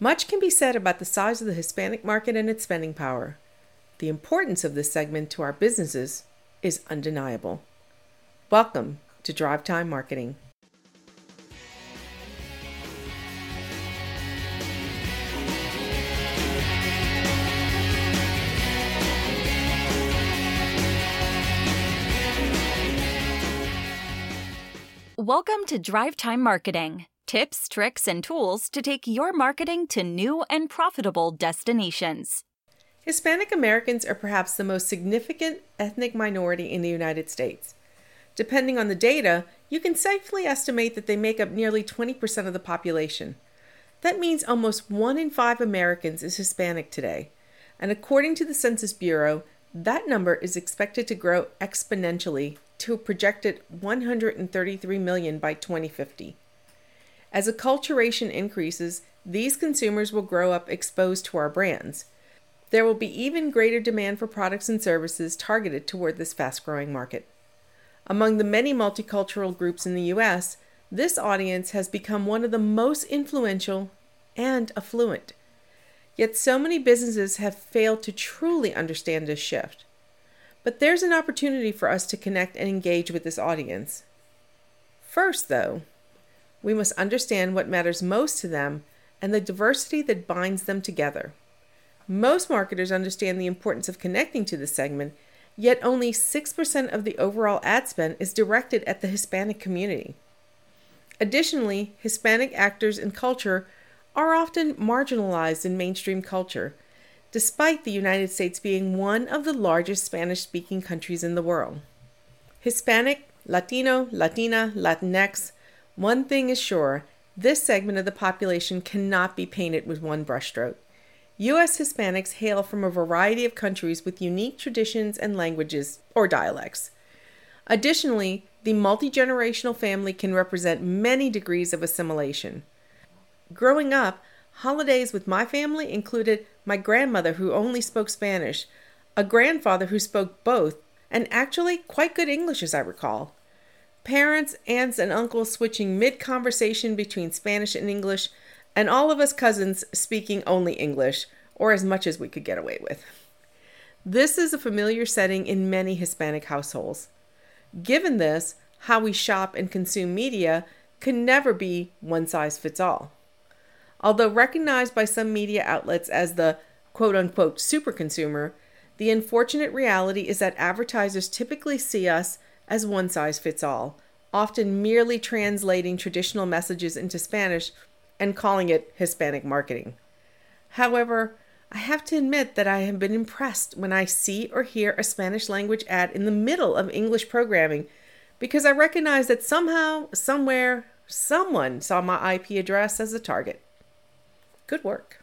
Much can be said about the size of the Hispanic market and its spending power. The importance of this segment to our businesses is undeniable. Welcome to Drive Time Marketing. Welcome to Drive Time Marketing tips, tricks, and tools to take your marketing to new and profitable destinations. Hispanic Americans are perhaps the most significant ethnic minority in the United States. Depending on the data, you can safely estimate that they make up nearly 20% of the population. That means almost one in five Americans is Hispanic today. And according to the Census Bureau, that number is expected to grow exponentially to a projected 133 million by 2050. As acculturation increases, these consumers will grow up exposed to our brands. There will be even greater demand for products and services targeted toward this fast growing market. Among the many multicultural groups in the U.S., this audience has become one of the most influential and affluent. Yet so many businesses have failed to truly understand this shift. But there's an opportunity for us to connect and engage with this audience. First, though, we must understand what matters most to them and the diversity that binds them together. Most marketers understand the importance of connecting to this segment, yet only 6% of the overall ad spend is directed at the Hispanic community. Additionally, Hispanic actors and culture are often marginalized in mainstream culture, despite the United States being one of the largest Spanish speaking countries in the world. Hispanic, Latino, Latina, Latinx, one thing is sure this segment of the population cannot be painted with one brushstroke. U.S. Hispanics hail from a variety of countries with unique traditions and languages or dialects. Additionally, the multi generational family can represent many degrees of assimilation. Growing up, holidays with my family included my grandmother who only spoke Spanish, a grandfather who spoke both, and actually quite good English as I recall. Parents, aunts, and uncles switching mid conversation between Spanish and English, and all of us cousins speaking only English, or as much as we could get away with. This is a familiar setting in many Hispanic households. Given this, how we shop and consume media can never be one size fits all. Although recognized by some media outlets as the quote unquote super consumer, the unfortunate reality is that advertisers typically see us as one size fits all, often merely translating traditional messages into Spanish and calling it Hispanic marketing. However, I have to admit that I have been impressed when I see or hear a Spanish language ad in the middle of English programming because I recognize that somehow, somewhere, someone saw my IP address as a target. Good work.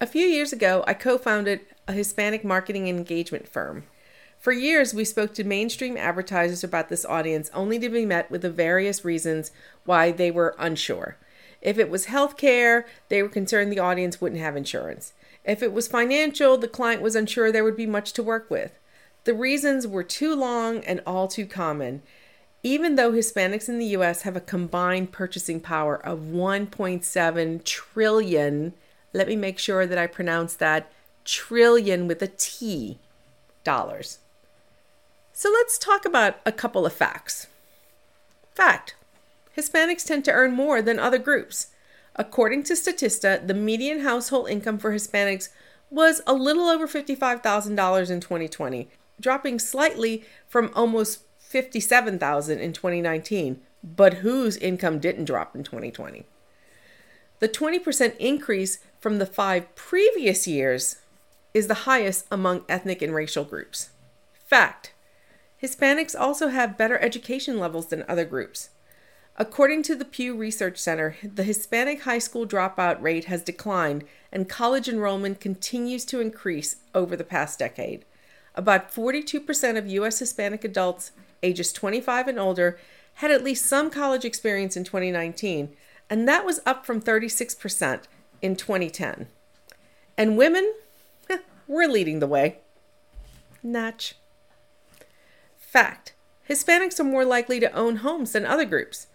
A few years ago, I co founded a Hispanic marketing engagement firm. For years, we spoke to mainstream advertisers about this audience only to be met with the various reasons why they were unsure. If it was healthcare, they were concerned the audience wouldn't have insurance. If it was financial, the client was unsure there would be much to work with. The reasons were too long and all too common. Even though Hispanics in the US have a combined purchasing power of 1.7 trillion, let me make sure that I pronounce that trillion with a T dollars. So let's talk about a couple of facts. Fact Hispanics tend to earn more than other groups. According to Statista, the median household income for Hispanics was a little over $55,000 in 2020, dropping slightly from almost 57,000 in 2019. But whose income didn't drop in 2020? The 20% increase from the five previous years is the highest among ethnic and racial groups. Fact Hispanics also have better education levels than other groups. According to the Pew Research Center, the Hispanic high school dropout rate has declined and college enrollment continues to increase over the past decade. About 42% of U.S. Hispanic adults ages 25 and older had at least some college experience in 2019, and that was up from 36% in 2010. And women, we're leading the way. Natch. Fact Hispanics are more likely to own homes than other groups.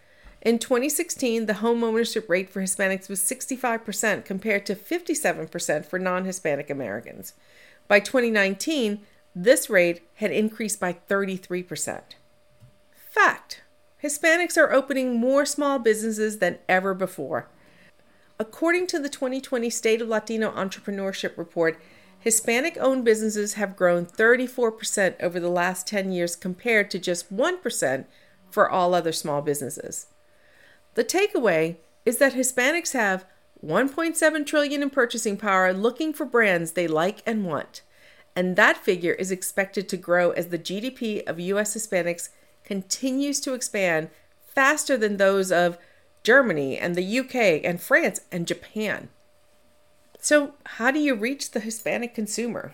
In 2016, the home ownership rate for Hispanics was 65% compared to 57% for non Hispanic Americans. By 2019, this rate had increased by 33%. Fact Hispanics are opening more small businesses than ever before. According to the 2020 State of Latino Entrepreneurship Report, Hispanic owned businesses have grown 34% over the last 10 years compared to just 1% for all other small businesses. The takeaway is that Hispanics have 1.7 trillion in purchasing power looking for brands they like and want. And that figure is expected to grow as the GDP of US Hispanics continues to expand faster than those of Germany and the UK and France and Japan. So, how do you reach the Hispanic consumer?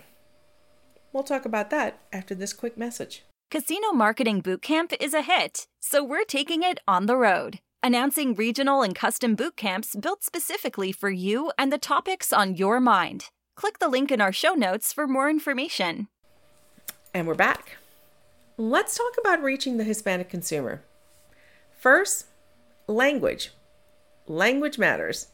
We'll talk about that after this quick message. Casino Marketing Bootcamp is a hit, so we're taking it on the road. Announcing regional and custom boot camps built specifically for you and the topics on your mind. Click the link in our show notes for more information. And we're back. Let's talk about reaching the Hispanic consumer. First, language. Language matters.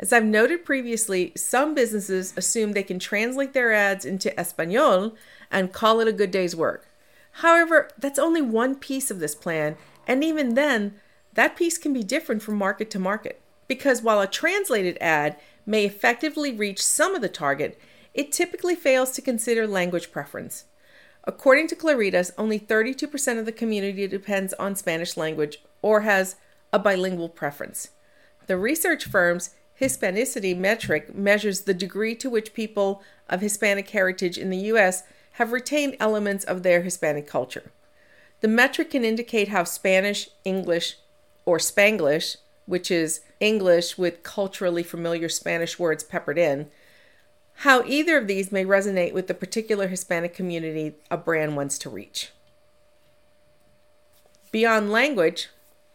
As I've noted previously, some businesses assume they can translate their ads into Espanol and call it a good day's work. However, that's only one piece of this plan, and even then, that piece can be different from market to market. Because while a translated ad may effectively reach some of the target, it typically fails to consider language preference. According to Claritas, only 32% of the community depends on Spanish language or has a bilingual preference. The research firm's Hispanicity metric measures the degree to which people of Hispanic heritage in the U.S. have retained elements of their Hispanic culture. The metric can indicate how Spanish, English, or Spanglish, which is English with culturally familiar Spanish words peppered in, how either of these may resonate with the particular Hispanic community a brand wants to reach. Beyond language,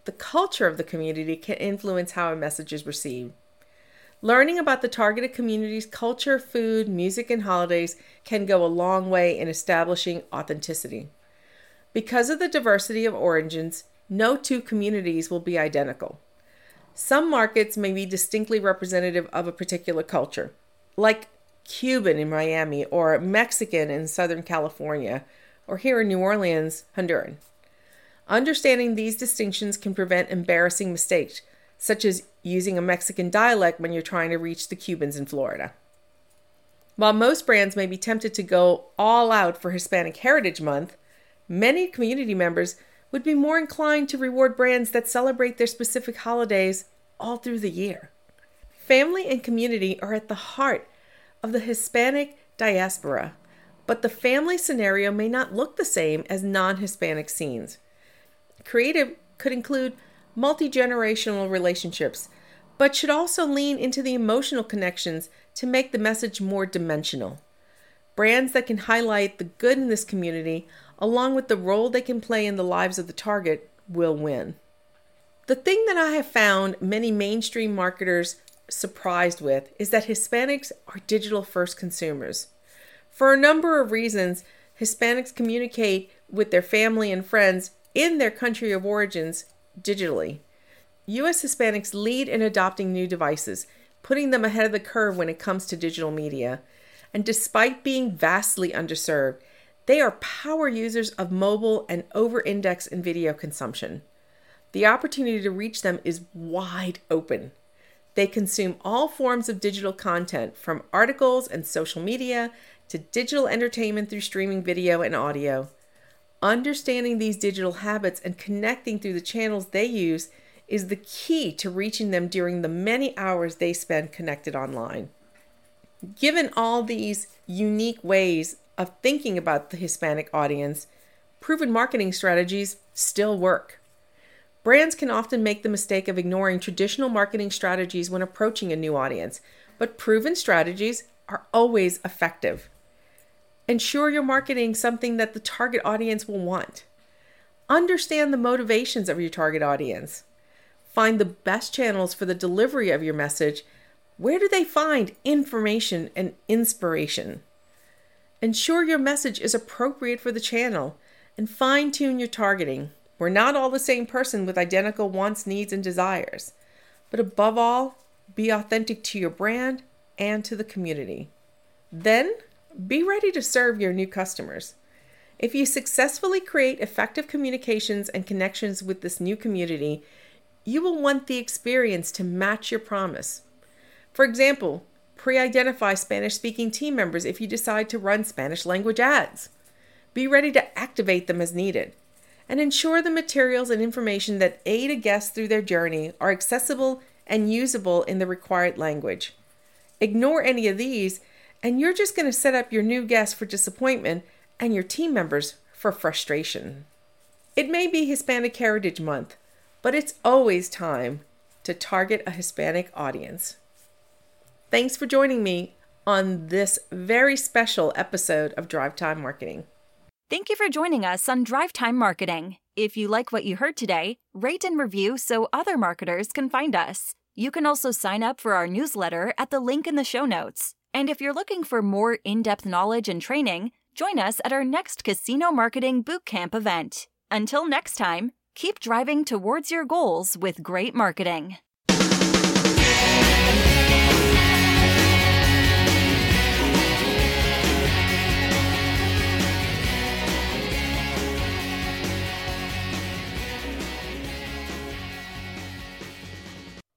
the culture of the community can influence how a message is received. Learning about the targeted community's culture, food, music, and holidays can go a long way in establishing authenticity. Because of the diversity of origins, no two communities will be identical. Some markets may be distinctly representative of a particular culture, like Cuban in Miami, or Mexican in Southern California, or here in New Orleans, Honduran. Understanding these distinctions can prevent embarrassing mistakes, such as using a Mexican dialect when you're trying to reach the Cubans in Florida. While most brands may be tempted to go all out for Hispanic Heritage Month, many community members would be more inclined to reward brands that celebrate their specific holidays all through the year. Family and community are at the heart of the Hispanic diaspora, but the family scenario may not look the same as non Hispanic scenes. Creative could include multi generational relationships, but should also lean into the emotional connections to make the message more dimensional. Brands that can highlight the good in this community, along with the role they can play in the lives of the target, will win. The thing that I have found many mainstream marketers surprised with is that Hispanics are digital first consumers. For a number of reasons, Hispanics communicate with their family and friends in their country of origins digitally. U.S. Hispanics lead in adopting new devices, putting them ahead of the curve when it comes to digital media. And despite being vastly underserved, they are power users of mobile and over index in video consumption. The opportunity to reach them is wide open. They consume all forms of digital content, from articles and social media to digital entertainment through streaming video and audio. Understanding these digital habits and connecting through the channels they use is the key to reaching them during the many hours they spend connected online. Given all these unique ways of thinking about the Hispanic audience, proven marketing strategies still work. Brands can often make the mistake of ignoring traditional marketing strategies when approaching a new audience, but proven strategies are always effective. Ensure you're marketing something that the target audience will want. Understand the motivations of your target audience. Find the best channels for the delivery of your message. Where do they find information and inspiration? Ensure your message is appropriate for the channel and fine tune your targeting We're not all the same person with identical wants, needs, and desires. But above all, be authentic to your brand and to the community. Then, be ready to serve your new customers. If you successfully create effective communications and connections with this new community, you will want the experience to match your promise. For example, pre identify Spanish speaking team members if you decide to run Spanish language ads. Be ready to activate them as needed. And ensure the materials and information that aid a guest through their journey are accessible and usable in the required language. Ignore any of these, and you're just going to set up your new guest for disappointment and your team members for frustration. It may be Hispanic Heritage Month, but it's always time to target a Hispanic audience. Thanks for joining me on this very special episode of Drive Time Marketing. Thank you for joining us on Drive Time Marketing. If you like what you heard today, rate and review so other marketers can find us. You can also sign up for our newsletter at the link in the show notes. And if you're looking for more in depth knowledge and training, join us at our next Casino Marketing Bootcamp event. Until next time, keep driving towards your goals with great marketing.